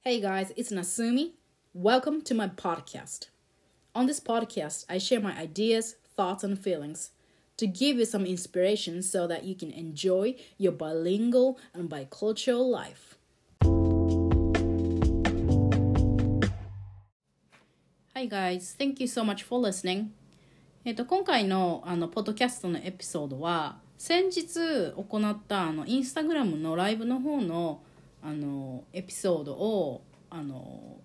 Hey guys, it's Nasumi. Welcome to my podcast. On this podcast, I share my ideas, thoughts, and feelings to give you some inspiration so that you can enjoy your bilingual and bicultural life. Hi guys, thank you so much for listening. えっと、今回のあのポッドキャストのエピソードは先日行ったあのインスタグラムのライブの方の あのエピソードをあの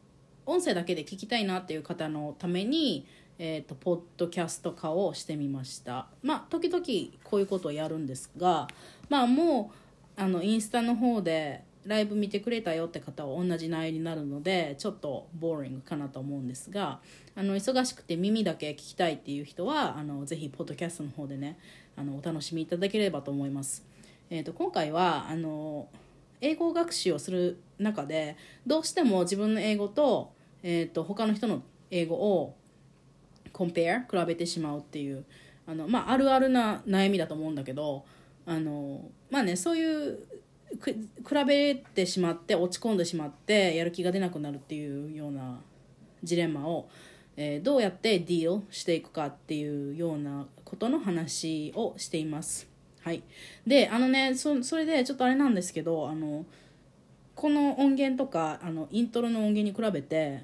音声だけで聞きたいなっていう方のために、えーと、ポッドキャスト化をしてみましたまあ時々こういうことをやるんですがまあもうあのインスタの方でライブ見てくれたよって方は同じ内容になるのでちょっとボーリングかなと思うんですがあの忙しくて耳だけ聞きたいっていう人はあのぜひポッドキャストの方でねあのお楽しみいただければと思います。えーと今回はあの英語学習をする中でどうしても自分の英語と,、えーと、他の人の英語をコンペア比べてしまうっていうあの、まあ、あるあるな悩みだと思うんだけどあのまあねそういう比べてしまって落ち込んでしまってやる気が出なくなるっていうようなジレンマを、えー、どうやってディールしていくかっていうようなことの話をしています。はい。で、あのね、そそれでちょっとあれなんですけど、あの、この音源とか、あの、イントロの音源に比べて、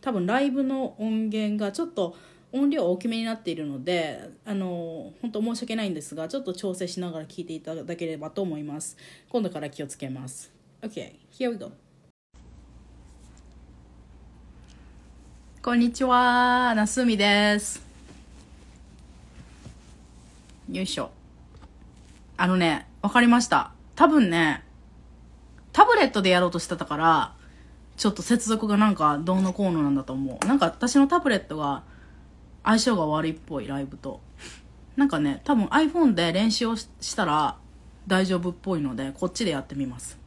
多分ライブの音源がちょっと音量大きめになっているので、あの、本当申し訳ないんですが、ちょっと調整しながら聞いていただければと思います。今度から気をつけます。OK, here we go. こんにちは、なすみです。よいしょ。あのね、わかりました。多分ね、タブレットでやろうとしてたから、ちょっと接続がなんかどうのこうのなんだと思う。なんか私のタブレットが相性が悪いっぽい、ライブと。なんかね、多分 iPhone で練習をしたら大丈夫っぽいので、こっちでやってみます。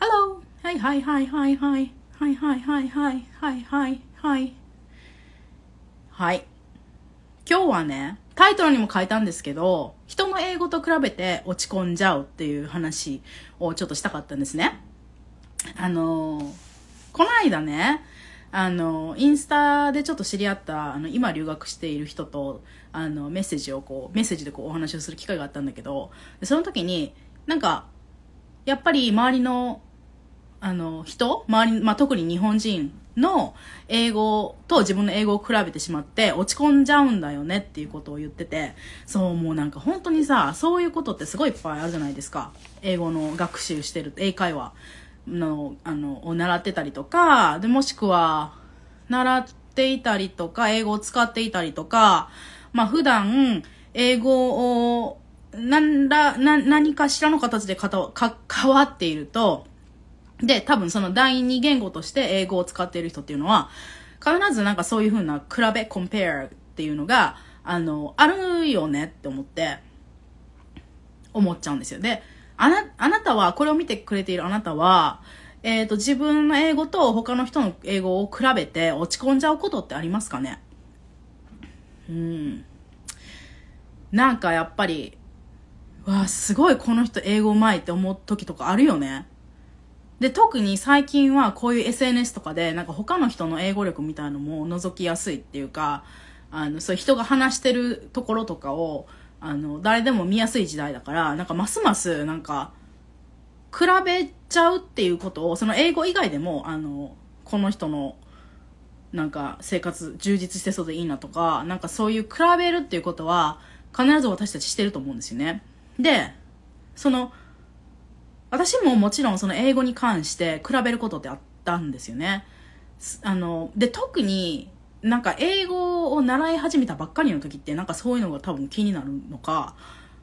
Hello! はいはいはいはいはい。はいはいはいはいはいはいはい。はい。今日はね、タイトルにも書いたんですけど、人の英語と比べて落ち込んじゃうっていう話をちょっとしたかったんですね。あのこの間ね、あの、インスタでちょっと知り合った、あの、今留学している人と、あの、メッセージをこう、メッセージでこうお話をする機会があったんだけど、その時に、なんか、やっぱり周りの、あの、人周り、まあ、特に日本人の英語と自分の英語を比べてしまって落ち込んじゃうんだよねっていうことを言ってて、そうもうなんか本当にさ、そういうことってすごいいっぱいあるじゃないですか。英語の学習してる、英会話の、あの、を習ってたりとか、で、もしくは、習っていたりとか、英語を使っていたりとか、まあ普段、英語を、なんら、何かしらの形でかたか、変わっていると、で、多分その第二言語として英語を使っている人っていうのは、必ずなんかそういう風な比べ、コンペアっていうのが、あの、あるよねって思って、思っちゃうんですよ。で、あな、あなたは、これを見てくれているあなたは、えっ、ー、と、自分の英語と他の人の英語を比べて落ち込んじゃうことってありますかね？うん。なんかやっぱり、わあ、すごいこの人英語うまいって思う時とかあるよね。で、特に最近はこういう SNS とかで、なんか他の人の英語力みたいのも覗きやすいっていうか、あの、そういう人が話してるところとかを、あの、誰でも見やすい時代だから、なんかますます、なんか、比べちゃうっていうことを、その英語以外でも、あの、この人の、なんか生活充実してそうでいいなとか、なんかそういう比べるっていうことは、必ず私たちしてると思うんですよね。で、その、私ももちろんその英語に関して比べることってあったんですよね。あの、で、特になんか英語を習い始めたばっかりの時ってなんかそういうのが多分気になるのか、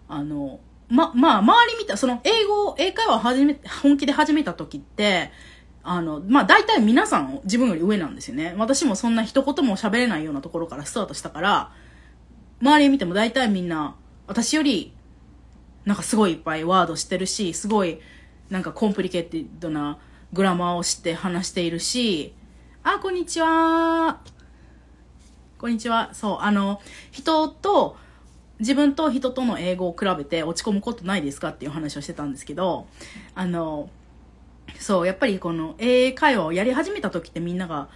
あの、ま、まあ、周り見た、その英語、英会話を始め、本気で始めた時って、あの、まあ、大体皆さん自分より上なんですよね。私もそんな一言も喋れないようなところからスタートしたから、周り見ても大体みんな、私より、なんかすごいいっぱいワードしてるし、すごい、なんかコンプリケーティドなグラマーをして話しているし、あ、こんにちは。こんにちは。そう、あの、人と自分と人との英語を比べて落ち込むことないですかっていう話をしてたんですけど、あの、そう、やっぱりこの英会話をやり始めた時ってみんなが、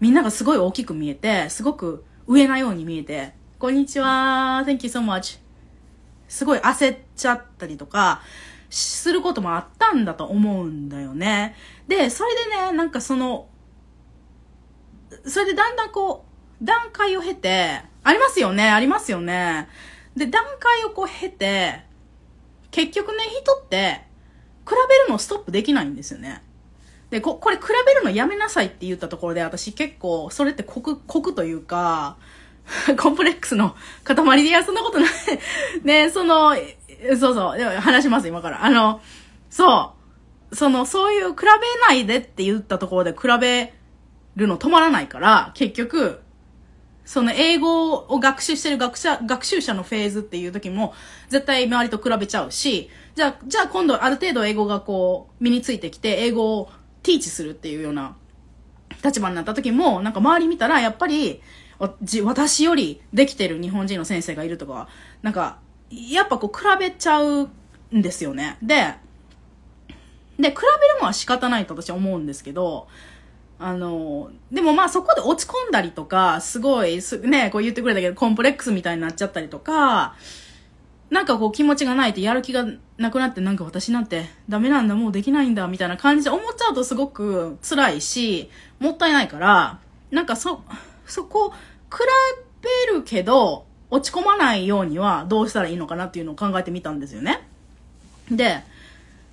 みんながすごい大きく見えて、すごく上なように見えて、こんにちは、thank you so much. すごい焦っちゃったりとか、することもあったんだと思うんだよね。で、それでね、なんかその、それでだんだんこう、段階を経て、ありますよね、ありますよね。で、段階をこう経て、結局ね、人って、比べるのストップできないんですよね。で、こ、これ比べるのやめなさいって言ったところで、私結構、それって酷、酷というか、コンプレックスの塊で、いや、そんなことないね、その、そうそう、でも話します、今から。あの、そう。その、そういう比べないでって言ったところで比べるの止まらないから、結局、その英語を学習してる学者、学習者のフェーズっていう時も、絶対周りと比べちゃうし、じゃあ、じゃあ今度ある程度英語がこう、身についてきて、英語をティーチするっていうような立場になった時も、なんか周り見たら、やっぱり、私よりできてる日本人の先生がいるとか、なんか、やっぱこう比べちゃうんですよね。で、で、比べるのは仕方ないと私は思うんですけど、あの、でもまあそこで落ち込んだりとか、すごい、ね、こう言ってくれたけど、コンプレックスみたいになっちゃったりとか、なんかこう気持ちがないとやる気がなくなって、なんか私なんてダメなんだ、もうできないんだ、みたいな感じで思っちゃうとすごく辛いし、もったいないから、なんかそ、そこ、比べるけど、落ち込まないようにはどうしたらいいのかなっていうのを考えてみたんですよね。で、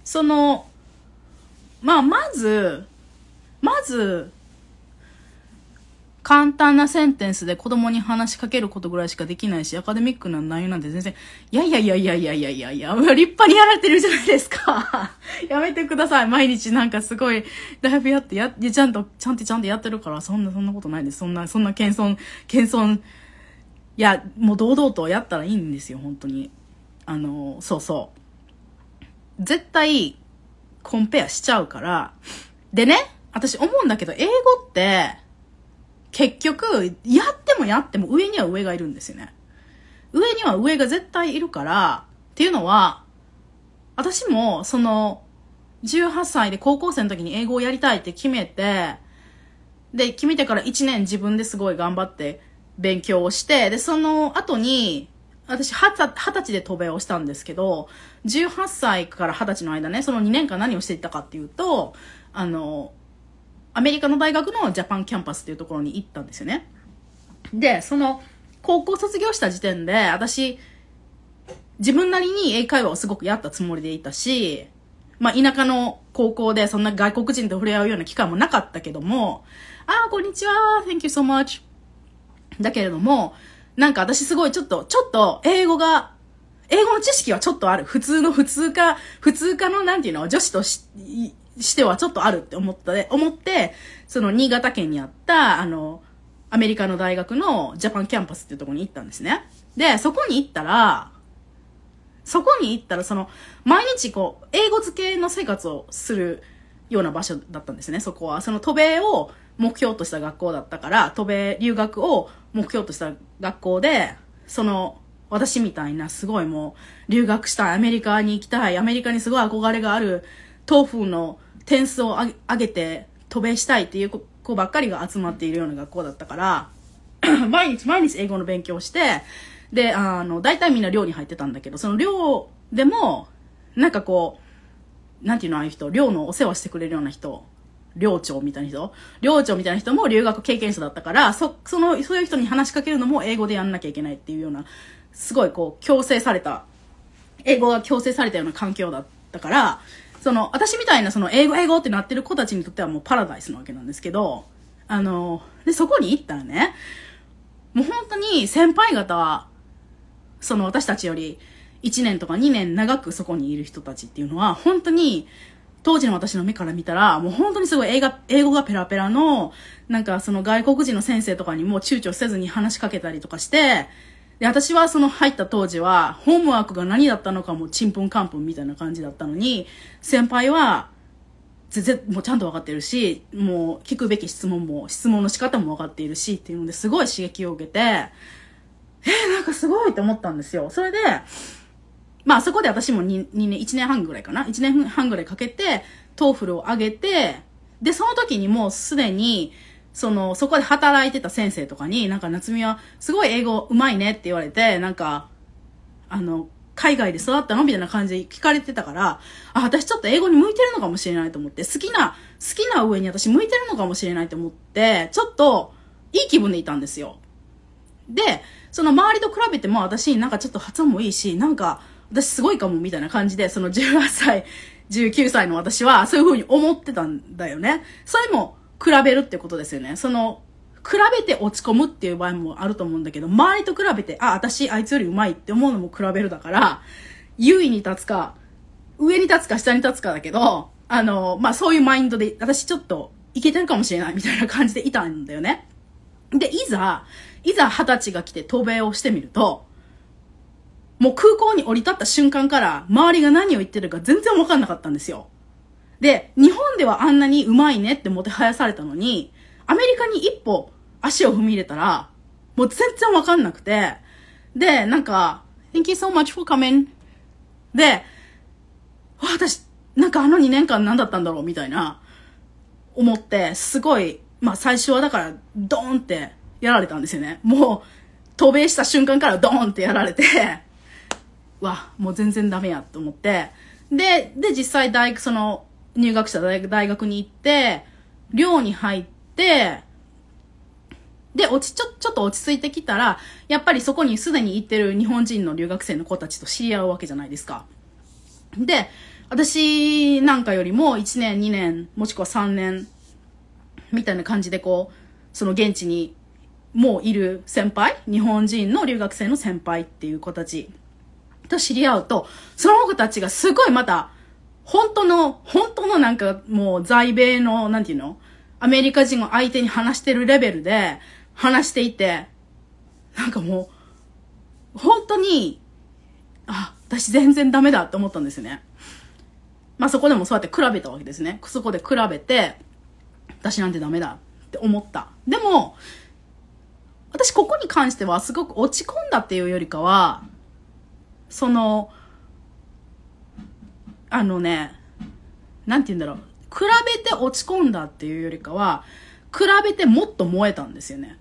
その、まあ、まず、まず、簡単なセンテンスで子供に話しかけることぐらいしかできないし、アカデミックな内容なんて全然、いやいやいやいやいやいやいやいや、立派にやられてるじゃないですか。やめてください。毎日なんかすごい、だいぶやって、や、ちゃんと、ちゃんとちゃんとやってるから、そんな、そんなことないです。そんな、そんな謙遜、謙遜、いや、もう堂々とやったらいいんですよ、本当に。あの、そうそう。絶対、コンペアしちゃうから、でね、私思うんだけど、英語って、結局、やってもやっても上には上がいるんですよね。上には上が絶対いるから、っていうのは、私も、その、18歳で高校生の時に英語をやりたいって決めて、で、決めてから1年自分ですごい頑張って勉強をして、で、その後に、私、二十歳で渡米をしたんですけど、18歳から20歳の間ね、その2年間何をしていたかっていうと、あの、アメリカの大学のジャパンキャンパスっていうところに行ったんですよね。で、その、高校卒業した時点で、私、自分なりに英会話をすごくやったつもりでいたし、まあ、田舎の高校でそんな外国人と触れ合うような機会もなかったけども、ああ、こんにちは、thank you so much. だけれども、なんか私すごいちょっと、ちょっと英語が、英語の知識はちょっとある。普通の普通科、普通科のなんていうの、女子とししてはちょっとあるって思ったで、思って、その新潟県にあった、あの、アメリカの大学のジャパンキャンパスっていうところに行ったんですね。で、そこに行ったら、そこに行ったら、その、毎日こう、英語付けの生活をするような場所だったんですね、そこは。その渡米を目標とした学校だったから、渡米留学を目標とした学校で、その、私みたいなすごいもう、留学したい、アメリカに行きたい、アメリカにすごい憧れがある、豆腐の点数を上げて渡米したいっていう子ばっかりが集まっているような学校だったから、毎日毎日英語の勉強をして、で、あの、大体みんな寮に入ってたんだけど、その寮でも、なんかこう、なんていうのああいう人、寮のお世話してくれるような人、寮長みたいな人？寮長みたいな人も留学経験者だったから、そ、その、そういう人に話しかけるのも英語でやんなきゃいけないっていうような、すごいこう、強制された、英語が強制されたような環境だったから、その、私みたいなその英語英語ってなってる子たちにとってはもうパラダイスなわけなんですけど、あの、で、そこに行ったらね、もう本当に先輩方は、その私たちより1年とか2年長くそこにいる人たちっていうのは、本当に、当時の私の目から見たら、もう本当にすごい英語英語がペラペラの、なんかその外国人の先生とかにも躊躇せずに話しかけたりとかして、で、私はその入った当時は、ホームワークが何だったのかもちんぷんかんぷんみたいな感じだったのに、先輩は、全然もうちゃんと分かってるし、もう聞くべき質問も、質問の仕方も分かっているしっていうのですごい刺激を受けて、えー、なんかすごいって思ったんですよ。それで、まあそこで私も 2, 2年、1年半ぐらいかな ?1 年半ぐらいかけて、 TOEFL を上げて、で、その時にもうすでに、その、そこで働いてた先生とかに、なんか夏美はすごい英語上手いねって言われて、なんか、あの、海外で育ったの？みたいな感じで聞かれてたから、あ、私ちょっと英語に向いてるのかもしれないと思って、好きな、好きな上に私向いてるのかもしれないと思って、ちょっと、いい気分でいたんですよ。で、その周りと比べても私なんかちょっと発音もいいし、なんか、私すごいかもみたいな感じで、その18歳、19歳の私はそういう風に思ってたんだよね。それも比べるってことですよね。その、比べて落ち込むっていう場合もあると思うんだけど、周りと比べて、あ、私あいつより上手いって思うのも比べるだから、優位に立つか、上に立つか下に立つかだけど、あの、まあ、そういうマインドで、私ちょっといけてるかもしれないみたいな感じでいたんだよね。で、いざ、いざ二十歳が来て渡米をしてみると、もう空港に降り立った瞬間から周りが何を言ってるか全然わかんなかったんですよ。で、日本ではあんなにうまいねってもてはやされたのに、アメリカに一歩足を踏み入れたら、もう全然わかんなくて、で、なんか、Thank you so much for coming. で、私、なんかあの2年間何だったんだろうみたいな、思って、すごい、まあ最初はだから、ドーンってやられたんですよね。もう、渡米した瞬間からドーンってやられて、わ、もう全然ダメやと思って、で、で、実際大学、その、入学した大学に行って、寮に入って、で、落ち、ちょ、ちょっと落ち着いてきたら、やっぱりそこにすでに行ってる日本人の留学生の子たちと知り合うわけじゃないですか。で、私なんかよりも1年、2年、もしくは3年、みたいな感じでこう、その現地にもういる先輩、日本人の留学生の先輩っていう子たち。と知り合うと、その子たちがすごいまた、本当の、本当のなんかもう在米の、なんていうの？アメリカ人を相手に話してるレベルで話していて、なんかもう、本当に、あ、私全然ダメだって思ったんですね。まあそこでもそうやって比べたわけですね。そこで比べて、私なんてダメだって思った。でも、私ここに関してはすごく落ち込んだっていうよりかは、その、あのね、なんて言うんだろう。比べて落ち込んだっていうよりかは、比べてもっと燃えたんですよね。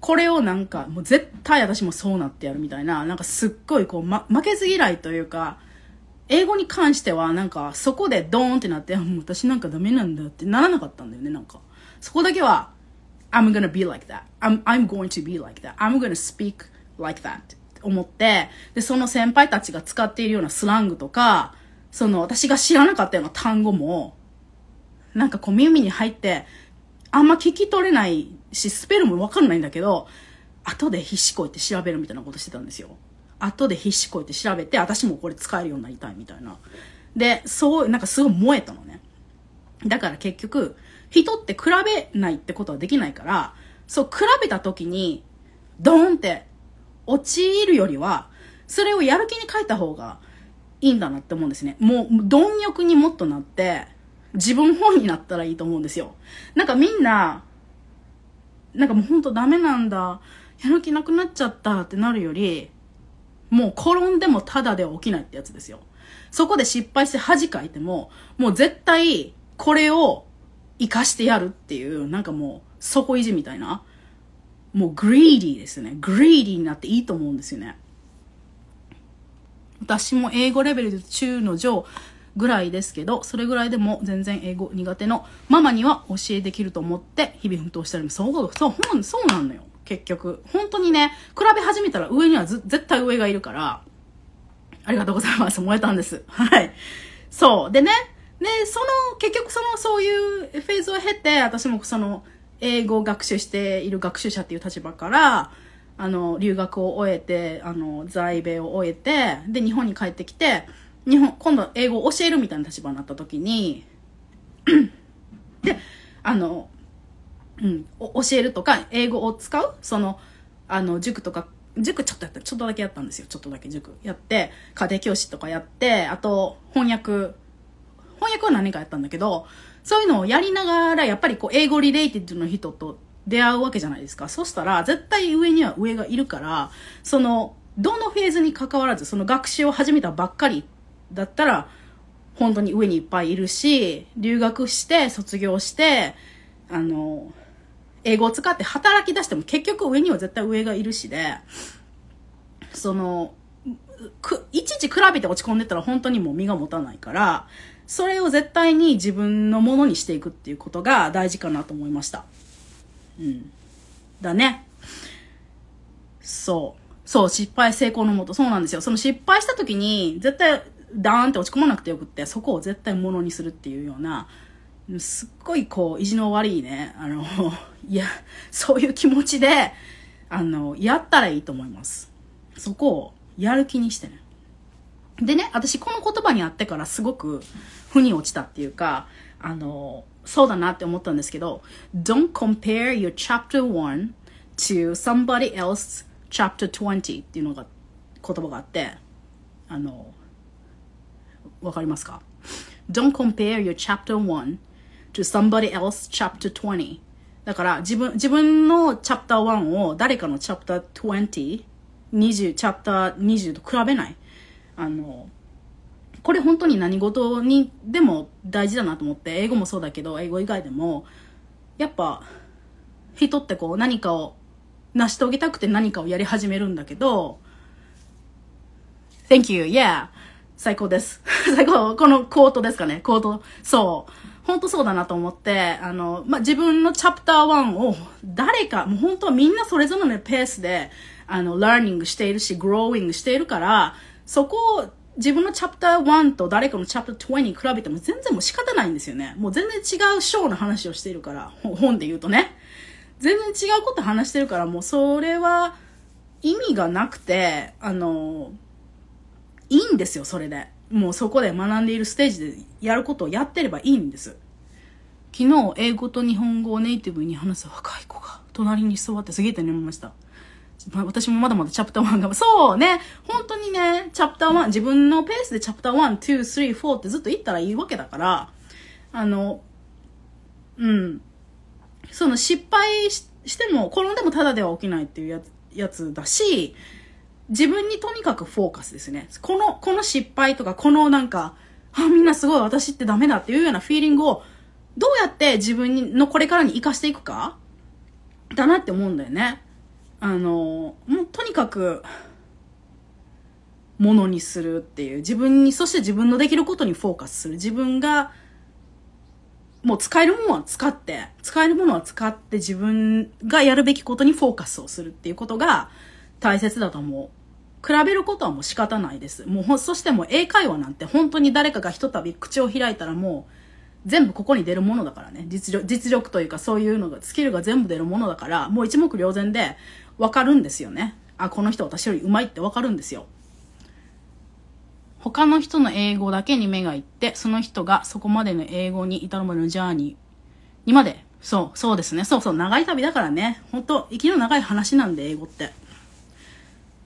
これをなんか、もう絶対私もそうなってやるみたいな、なんかすっごいこう、ま、負けず嫌いというか、英語に関してはなんかそこでドーンってなって、もう私なんかダメなんだってならなかったんだよね、なんか。そこだけは、I'm gonna be like that. I'm, I'm going to be like that. I'm gonna speak like that. 思って、で、その先輩たちが使っているようなスラングとか、その私が知らなかったような単語も、なんかこう耳に入って、あんま聞き取れないし、スペルもわかんないんだけど、後で必死こいて調べるみたいなことしてたんですよ。後で必死こいて調べて、私もこれ使えるようになりたいみたいな。で、そう、なんかすごい燃えたのね。だから結局、人って比べないってことはできないから、そう、比べた時に、ドーンって落ちるよりは、それをやる気に変えた方がいいんだなって思うんですね。もう、貪欲にもっとなって、自分本になったらいいと思うんですよ。なんかみんな、なんかもうほんとダメなんだ、やる気なくなっちゃったってなるより、もう転んでもただでは起きないってやつですよ。そこで失敗して恥かいても、もう絶対これを活かしてやるっていう、なんかもう底意地みたいな。もうグリーディーですね。グリーディーになっていいと思うんですよね。私も英語レベルで中の上ぐらいですけど、それぐらいでも全然英語苦手のママには教えできると思って日々奮闘してるそう、そう、そうなのよ。結局。本当にね、比べ始めたら上には絶対上がいるから、ありがとうございます。燃えたんです。はい。そう。でね、で、その、結局その、そういうフェーズを経て、私もその、英語を学習している学習者っていう立場から、あの、留学を終えて、あの、在米を終えて、で、日本に帰ってきて、日本、今度英語を教えるみたいな立場になった時に、で、あの、うん、教えるとか、英語を使うその、あの、塾とか、塾ちょっとやった、ちょっとだけやったんですよ。ちょっとだけ塾やって、家庭教師とかやって、あと、翻訳、翻訳は何かやったんだけど、そういうのをやりながら、やっぱりこう、英語リレーティッドの人と出会うわけじゃないですか。そしたら、絶対上には上がいるから、その、どのフェーズに関わらず、その学習を始めたばっかりだったら、本当に上にいっぱいいるし、留学して、卒業して、あの、英語を使って働き出しても結局上には絶対上がいるしで、その、く、いちいち比べて落ち込んでたら本当にもう身が持たないから、それを絶対に自分のものにしていくっていうことが大事かなと思いました。うん。だね。そう。そう、失敗成功のもと。そうなんですよ。その失敗した時に、絶対、ダーンって落ち込まなくてよくって、そこを絶対ものにするっていうような、すっごいこう、意地の悪いね、あの、いや、そういう気持ちで、あの、やったらいいと思います。そこをやる気にしてね。でね、私この言葉にあってからすごく腑に落ちたっていうか、あの、そうだなって思ったんですけど、Don't compare your chapter 1 to somebody else chapter 20っていうのが言葉があって、あの、わかりますか ?Don't compare your chapter 1 to somebody else chapter 20だから自分、自分のチャプター1を誰かのチャプター20、20、チャプター20と比べない。あの、これ本当に何事にでも大事だなと思って、英語もそうだけど、英語以外でも、やっぱ、人ってこう何かを成し遂げたくて何かをやり始めるんだけど、Thank you, yeah. 最高です。最高、このコートですかね、コート。そう。本当そうだなと思って、あの、まあ、自分のチャプター1を誰か、もう本当はみんなそれぞれのペースで、あの、ラーニングしているし、グローイングしているから、そこを自分のチャプター1と誰かのチャプター20に比べても全然もう仕方ないんですよね。もう全然違うショーの話をしているから、本で言うとね。全然違うこと話してるから、もうそれは意味がなくて、あの、いいんですよ、それで。もうそこで学んでいるステージでやることをやってればいいんです。昨日、英語と日本語をネイティブに話す若い子が隣に座ってすげえと思いました。私もまだまだチャプター1が、そうね、本当にね、チャプター1、自分のペースでチャプター1、2、3、4ってずっと言ったらいいわけだから、あの、うん。その失敗しても、転んでもただでは起きないっていうやつやつだし、自分にとにかくフォーカスですね。この、この失敗とか、このなんか、あ、みんなすごい私ってダメだっていうようなフィーリングを、どうやって自分のこれからに活かしていくかだなって思うんだよね。あの、もうとにかく、ものにするっていう。自分に、そして自分のできることにフォーカスする。自分が、もう使えるものは使って、使えるものは使って自分がやるべきことにフォーカスをするっていうことが大切だと思う。比べることはもう仕方ないです。もう、そしてもう英会話なんて本当に誰かがひとたび口を開いたらもう全部ここに出るものだからね。実力、実力というかそういうのが、スキルが全部出るものだから、もう一目瞭然でわかるんですよね。あ、この人私より上手いってわかるんですよ。他の人の英語だけに目がいって、その人がそこまでの英語に至るまでのジャーニーにまで、そう、そうですね。そうそう、長い旅だからね。本当息の長い話なんで、英語って。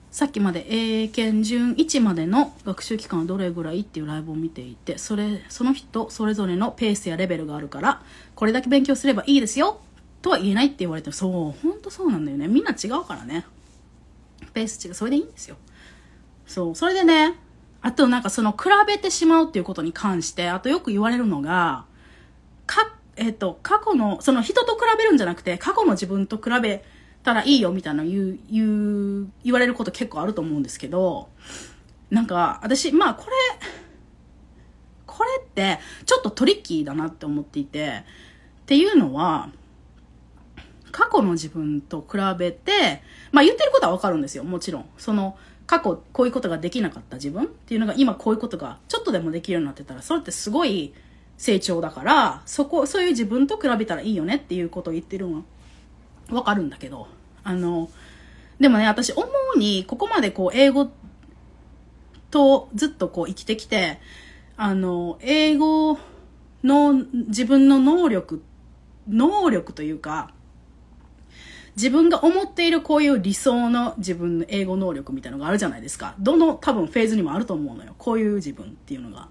さっきまで英検準1までの学習期間はどれぐらいっていうライブを見ていて、それ、その人それぞれのペースやレベルがあるから、これだけ勉強すればいいですよとは言えないって言われてもそう、ほんとそうなんだよね。みんな違うからね。ペース違う。それでいいんですよ。そう。それでね、あとなんかその比べてしまうっていうことに関して、あとよく言われるのが、か、えっ、と、過去の、その人と比べるんじゃなくて、過去の自分と比べたらいいよみたいな言う、言う、言われること結構あると思うんですけど、なんか、私、まあこれ、これって、ちょっとトリッキーだなって思っていて、っていうのは、過去の自分と比べて、まあ言ってることはわかるんですよ、もちろん。その、過去こういうことができなかった自分っていうのが今こういうことがちょっとでもできるようになってたら、それってすごい成長だから、そこ、そういう自分と比べたらいいよねっていうことを言ってるのはわかるんだけど、あの、でもね、私思うに、ここまでこう、英語とずっとこう生きてきて、あの、英語の自分の能力、能力というか、自分が思っているこういう理想の自分の英語能力みたいのがあるじゃないですか。どの多分フェーズにもあると思うのよ。こういう自分っていうのが。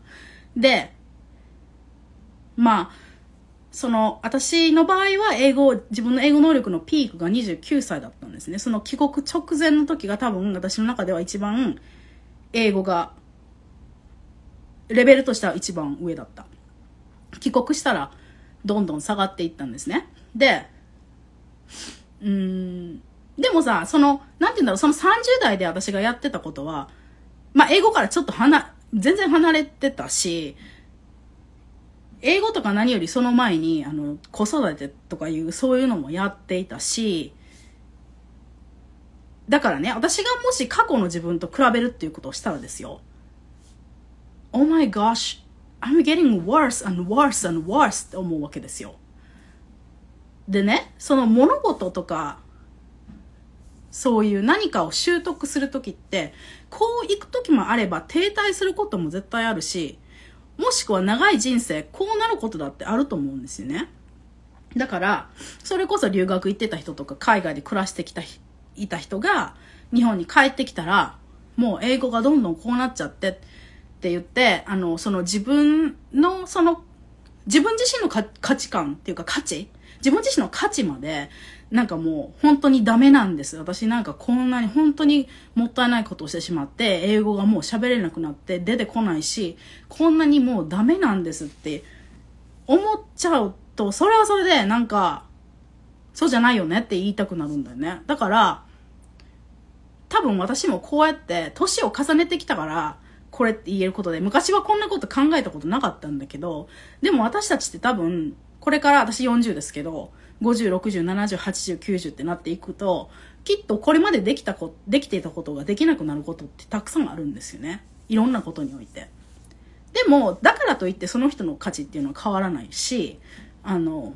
で、まあ、その、私の場合は英語、自分の英語能力のピークが29歳だったんですね。その帰国直前の時が多分私の中では一番英語が、レベルとしては一番上だった。帰国したらどんどん下がっていったんですね。で、うん、でもさ、その、なんて言うんだろう、その30代で私がやってたことは、まあ、英語からちょっと離、全然離れてたし、英語とか何よりその前に、あの、子育てとかいう、そういうのもやっていたし、だからね、私がもし過去の自分と比べるっていうことをしたらですよ。Oh my gosh, I'm getting worse and worse and worse って思うわけですよ。でね、その物事とか、そういう何かを習得するときって、こう行くときもあれば停滞することも絶対あるし、もしくは長い人生、こうなることだってあると思うんですよね。だから、それこそ留学行ってた人とか、海外で暮らしてきた、いた人が、日本に帰ってきたら、もう英語がどんどんこうなっちゃって、って言って、あの、その自分の、その、自分自身の価値観っていうか価値自分自身の価値までなんかもう本当にダメなんです。私なんかこんなに本当にもったいないことをしてしまって、英語がもう喋れなくなって出てこないし、こんなにもうダメなんですって思っちゃうと、それはそれでなんか、そうじゃないよねって言いたくなるんだよね。だから、多分私もこうやって年を重ねてきたから、これって言えることで、昔はこんなこと考えたことなかったんだけど、でも私たちって多分、これから私40ですけど、50、60、70、80、90ってなっていくと、きっとこれまでできたこ、できていたことができなくなることってたくさんあるんですよね。いろんなことにおいて。でも、だからといってその人の価値っていうのは変わらないし、あの、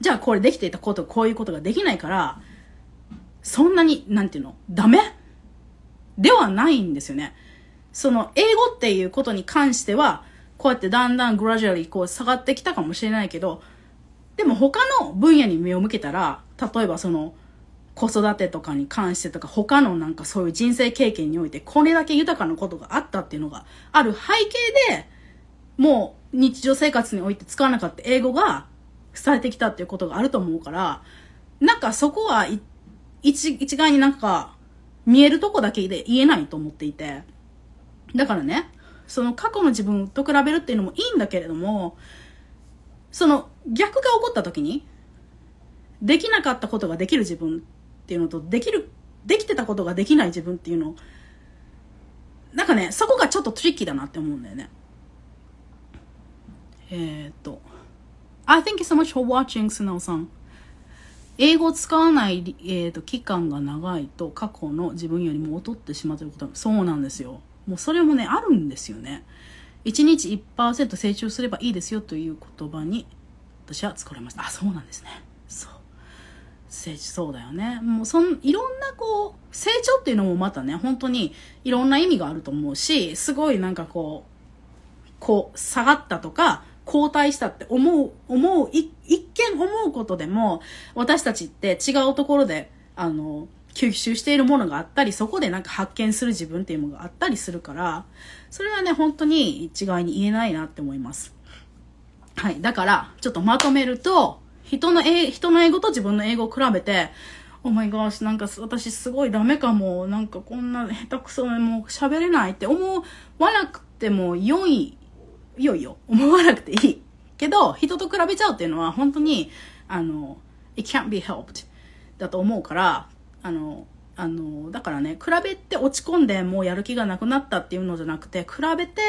じゃあこれできていたこと、こういうことができないから、そんなに、なんていうの、ダメ？ではないんですよね。その、英語っていうことに関しては、こうやってだんだんグラジュアリーこう下がってきたかもしれないけど、でも他の分野に目を向けたら、例えばその、子育てとかに関してとか、他のなんかそういう人生経験において、これだけ豊かなことがあったっていうのがある背景で、もう日常生活において使わなかった英語がされてきたっていうことがあると思うから、なんかそこは一、一概になんか見えるとこだけで言えないと思っていて。だからね、その過去の自分と比べるっていうのもいいんだけれども、その逆が起こった時に、できなかったことができる自分っていうのと、できる、できてたことができない自分っていうのなんかね、そこがちょっとトリッキーだなって思うんだよね。えー、っと。I thank you so much for watching, スナオさん。英語を使わない、えーと、期間が長いと過去の自分よりも劣ってしまうということそうなんですよ。もうそれもね、あるんですよね。1日1%成長すればいいですよという言葉に私は使われました。あ、そうなんですね。そう。成長、そうだよね。もうそん、いろんなこう、成長っていうのもまたね、本当にいろんな意味があると思うし、すごいなんかこう、こう、下がったとか、後退したって思う、思う、一見思うことでも、私たちって違うところで、あの、吸収しているものがあったり、そこでなんか発見する自分っていうものがあったりするから、それはね、本当に一概に言えないなって思います。はい。だから、ちょっとまとめると、人の英、人の英語と自分の英語を比べて、お前がし、なんか私すごいダメかも、なんかこんな下手くそもう喋れないって思わなくても良い、いよいよ、思わなくていい。けど、人と比べちゃうっていうのは本当に、あの、it can't be helped だと思うから、あの、あの、だからね、比べて落ち込んでもうやる気がなくなったっていうのじゃなくて、比べて、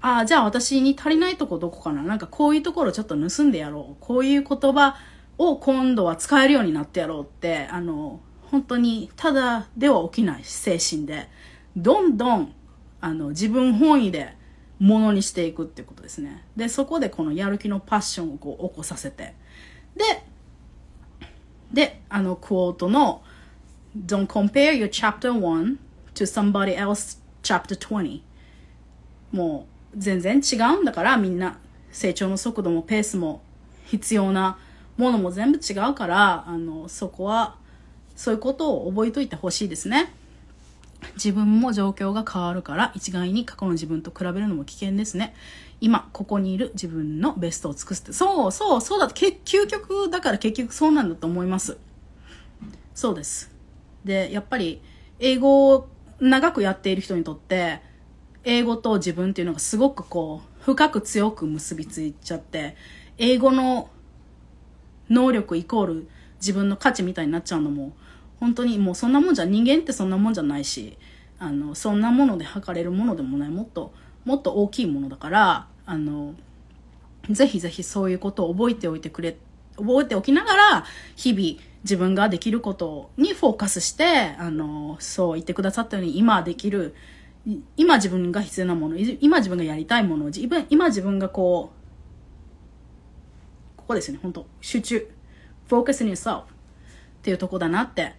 ああ、じゃあ私に足りないとこどこかななんかこういうところちょっと盗んでやろう。こういう言葉を今度は使えるようになってやろうって、あの、本当にただでは起きない精神で、どんどん、あの、自分本位でものにしていくってことですね。で、そこでこのやる気のパッションをこう起こさせて。で、で、あの、クォートの、Don't compare your chapter 1 to somebody else chapter 20. もう全然違うんだからみんな成長の速度もペースも必要なものも全部違うからあのそこはそういうことを覚えといてほしいですね。自分も状況が変わるから一概に過去の自分と比べるのも危険ですね。今、ここにいる自分のベストを尽くすって。そうそう、そうだ。究極、だから結局そうなんだと思います。そうです。で、やっぱり、英語を長くやっている人にとって、英語と自分っていうのがすごくこう、深く強く結びついちゃって、英語の能力イコール自分の価値みたいになっちゃうのも、本当にもうそんなもんじゃ、人間ってそんなもんじゃないし、あの、そんなもので測れるものでもない、もっと、もっと大きいものだから、あの、ぜひぜひそういうことを覚えておいてくれ、覚えておきながら、日々自分ができることにフォーカスして、あの、そう言ってくださったように、今できる、今自分が必要なもの、今自分がやりたいもの、自分今自分がこう、ここですね、本当集中。focus on yourself っていうとこだなって、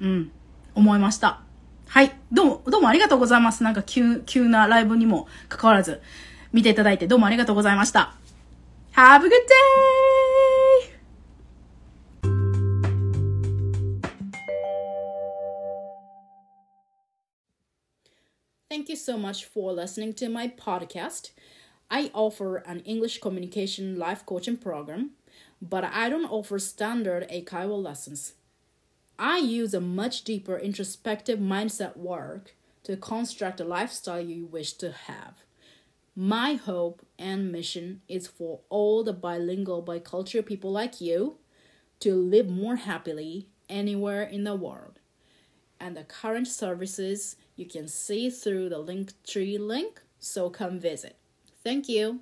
うん、思いました。はい。どうも、どうもありがとうございます。なんか急、急なライブにも関わらず、見ていただいてどうもありがとうございました。Have a good day! Thank you so much for listening to my podcast. I offer an English communication life coaching program, but I don't offer standard Eikaiwa lessons. I use a much deeper introspective mindset work to construct a lifestyle you wish to have. My hope and mission is for all the bilingual, bicultural people like you to live more happily anywhere in the world. And the current services you can see through the Linktree link, so come visit. Thank you.